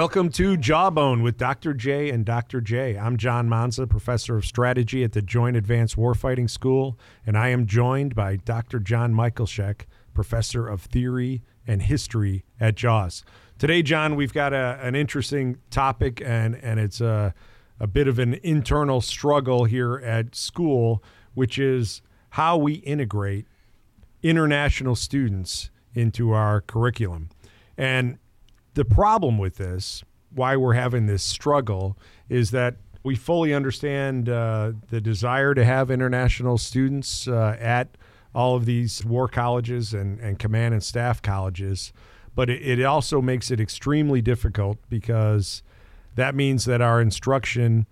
Welcome to Jawbone with Dr. J and Dr. J. I'm John Manza, professor of strategy at the Joint Advanced Warfighting School, and I am joined by Dr. John Mikolashek, professor of theory and history at JAWS. Today, John, we've got a, an interesting topic, and, and it's a, a bit of an internal struggle here at school, which is how we integrate international students into our curriculum. And the problem with this, why we're having this struggle, is that we fully understand uh, the desire to have international students uh, at all of these war colleges and, and command and staff colleges, but it, it also makes it extremely difficult because that means that our instruction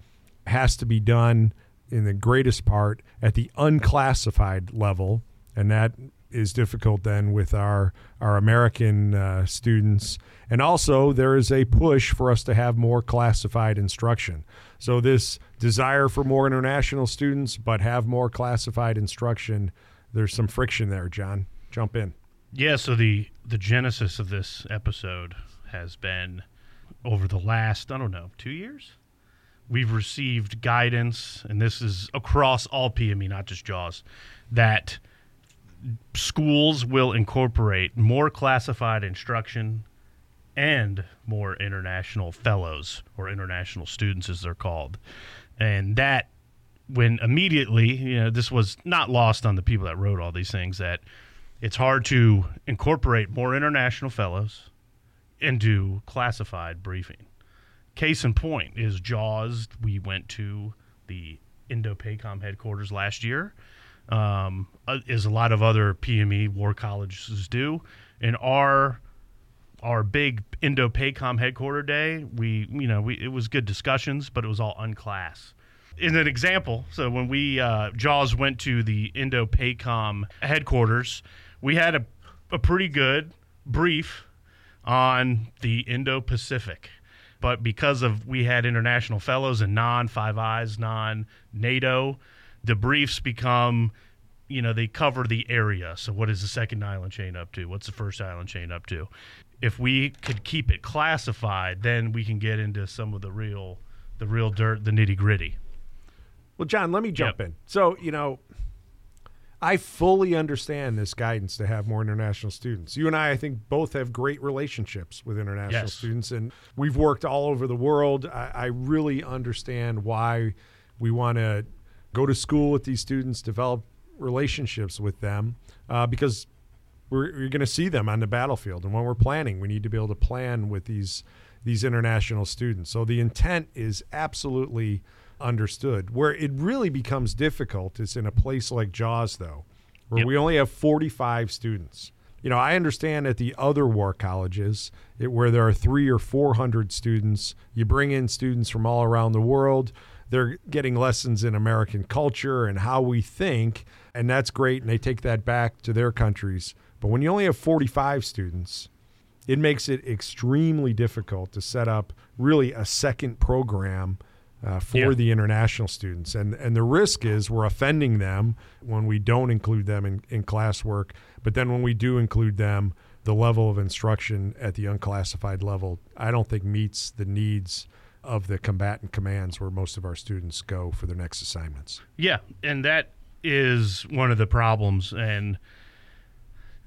has to be done in the greatest part at the unclassified level, and that is difficult then with our our American uh, students. And also, there is a push for us to have more classified instruction. So this desire for more international students, but have more classified instruction. There's some friction there, John. Jump in. Yeah. So the the genesis of this episode has been over the last I don't know two years. We've received guidance, and this is across all PME, not just JAWS, that schools will incorporate more classified instruction and more international fellows or international students as they're called. And that when immediately you know this was not lost on the people that wrote all these things that it's hard to incorporate more international fellows into classified briefing. Case in point is jaws. We went to the indo-pacom headquarters last year um, uh, as a lot of other PME war colleges do. In our our big Indo-PACOM headquarter day, we you know we it was good discussions, but it was all unclass. In an example, so when we uh, Jaws went to the Indo-PACOM headquarters, we had a, a pretty good brief on the Indo-Pacific. But because of we had international fellows and non Five Eyes, non NATO, the briefs become you know they cover the area. So what is the second island chain up to? What's the first island chain up to? If we could keep it classified then we can get into some of the real the real dirt the nitty gritty well john let me jump Yep. in. So you know i fully understand this guidance to have more international students. You and i i think both have great relationships with international Yes. students and we've worked all over the world. I, I really understand why we want to go to school with these students develop relationships with them uh, because we're, we're going to see them on the battlefield. And when we're planning we need to be able to plan with these these international students. So the intent is absolutely understood. Where it really becomes difficult is in a place like jaws though where Yep. we only have 45 students. You know i understand at the other war colleges it, where there are three or 400 students you bring in students from all around the world they're getting lessons in American culture and how we think, and that's great. And they take that back to their countries. But when you only have 45 students, it makes it extremely difficult to set up really a second program uh, for Yeah. the international students. And and the risk is we're offending them when we don't include them in, in classwork. But then when we do include them, the level of instruction at the unclassified level, I don't think meets the needs of the combatant commands where most of our students go for their next assignments. yeah and that is one of the problems and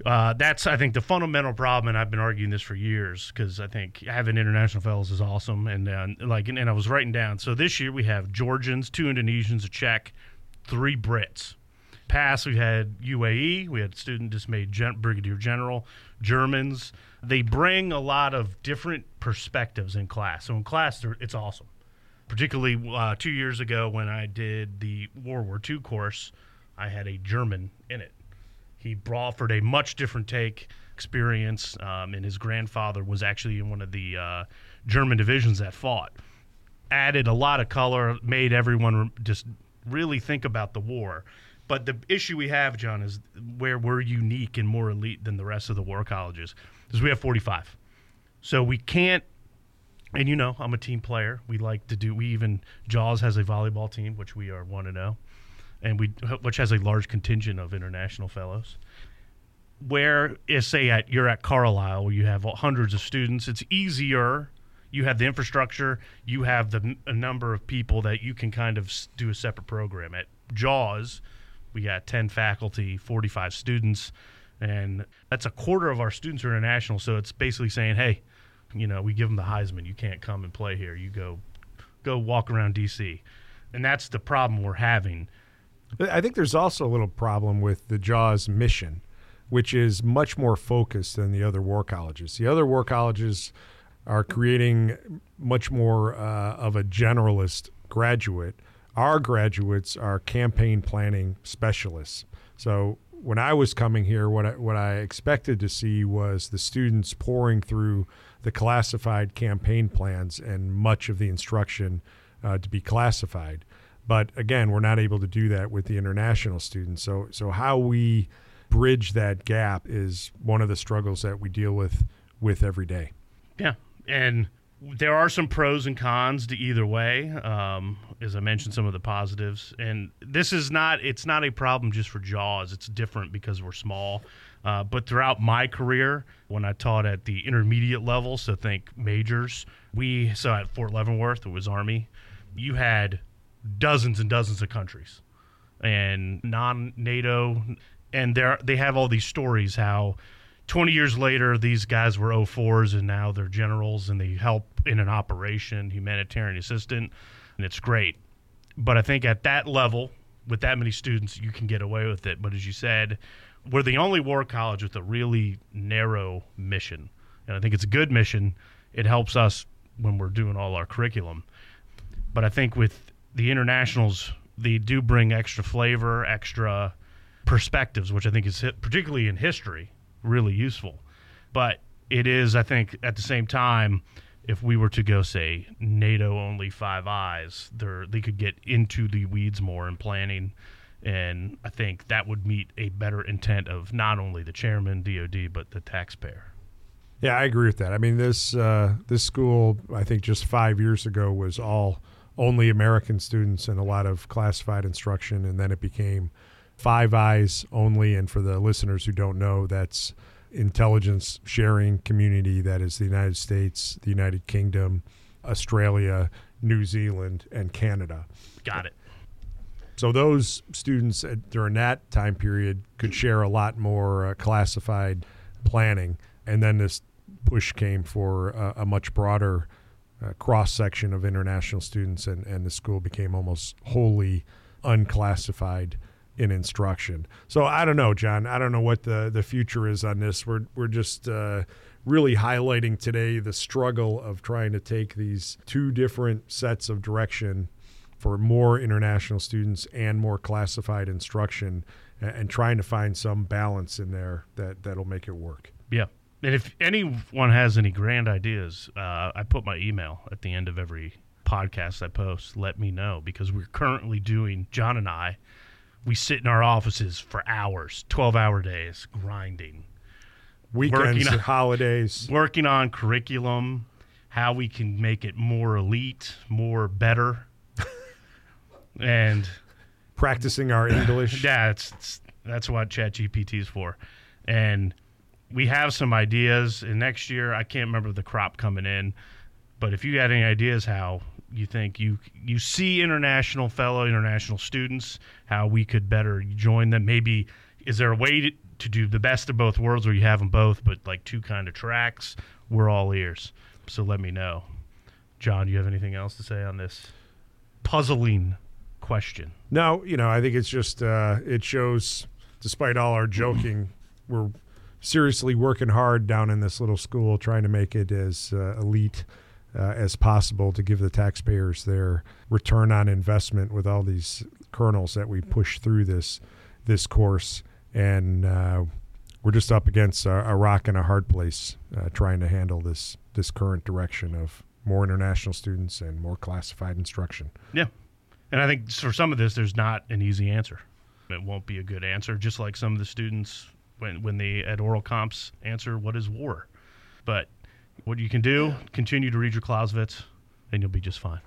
uh, that's I think the fundamental problem, and I've been arguing this for years because I think having international fellows is awesome, and uh, like, and, and I was writing down. So this year we have Georgians, two Indonesians, a Czech, three Brits. Past we had UAE, we had student made gen- brigadier general, Germans. They bring a lot of different perspectives in class. So in class, it's awesome particularly uh, two years ago when I did the World War II course, I had a German in it. He brought offered a much different take experience, um, and his grandfather was actually in one of the uh, German divisions that fought. Added a lot of color, made everyone just really think about the war. But the issue we have, John, is where we're unique and more elite than the rest of the war colleges, is we have 45. So we can't and you know, I'm a team player. We like to do. We even Jaws has a volleyball team, which we are one to oh, know, and we which has a large contingent of international fellows. Where is say at you're at Carlisle, where you have hundreds of students, it's easier. You have the infrastructure. You have the a number of people that you can kind of do a separate program at Jaws. We got ten faculty, forty five students, and that's a quarter of our students are international. So it's basically saying, hey, you know, we give them the Heisman. You can't come and play here. You go, go walk around DC, and that's the problem we're having. I think there's also a little problem with the Jaws mission, which is much more focused than the other war colleges. The other war colleges are creating much more uh, of a generalist graduate. Our graduates are campaign planning specialists. So when I was coming here, what I, what I expected to see was the students pouring through the classified campaign plans and much of the instruction uh, to be classified. But again, we're not able to do that with the international students. So so how we bridge that gap is one of the struggles that we deal with with every day. Yeah, and there are some pros and cons to either way. Um, as I mentioned, some of the positives, and this is not it's not a problem just for Jaws. It's different because we're small. Uh, but throughout my career, when I taught at the intermediate level, so think majors, we so at Fort Leavenworth, it was Army. You had dozens and dozens of countries and non-NATO, and they they have all these stories how 20 years later, these guys were 04s and now they're generals and they help in an operation, humanitarian assistant, and it's great. But I think at that level, with that many students, you can get away with it. But as you said, we're the only war college with a really narrow mission. And I think it's a good mission. It helps us when we're doing all our curriculum. But I think with the internationals, they do bring extra flavor, extra perspectives, which I think is particularly in history really useful. But it is, I think, at the same time, if we were to go say NATO only Five Eyes, there they could get into the weeds more in planning, and I think that would meet a better intent of not only the chairman, DoD, but the taxpayer. Yeah, I agree with that. I mean, this uh, this school, I think, just five years ago was all only American students and a lot of classified instruction, and then it became Five Eyes only. And for the listeners who don't know, that's intelligence sharing community that is the United States, the United Kingdom, Australia, New Zealand, and Canada. Got it. So those students at, during that time period could share a lot more uh, classified planning, and then this push came for a, a much broader uh, cross section of international students, and, and the school became almost wholly unclassified in instruction. So I don't know, John. I don't know what the, the future is on this. We're we're just uh, really highlighting today the struggle of trying to take these two different sets of direction for more international students and more classified instruction, and, and trying to find some balance in there that that'll make it work. Yeah. And if anyone has any grand ideas, uh, I put my email at the end of every podcast I post. Let me know because we're currently doing John and I we sit in our offices for hours, 12 hour days, grinding. Weekends, on, holidays. Working on curriculum, how we can make it more elite, more better. and practicing our English. Yeah, it's, it's, that's what ChatGPT is for. And we have some ideas. And next year, I can't remember the crop coming in, but if you got any ideas how you think you you see international fellow international students how we could better join them. Maybe is there a way to, to do the best of both worlds where you have them both but like two kind of tracks? We're all ears. So let me know. John do you have anything else to say on this puzzling question? No you know i think it's just uh, it shows despite all our joking we're seriously working hard down in this little school trying to make it as uh, elite uh, as possible to give the taxpayers their return on investment with all these colonels that we push through this this course and uh, we're just up against a, a, rock and a hard place uh, trying to handle this this current direction of more international students and more classified instruction. Yeah, and I think for some of this, there's not an easy answer. It won't be a good answer, just like some of the students when when they at oral comps answer what is war, but what you can do, continue to read your Clausewitz, and you'll be just fine.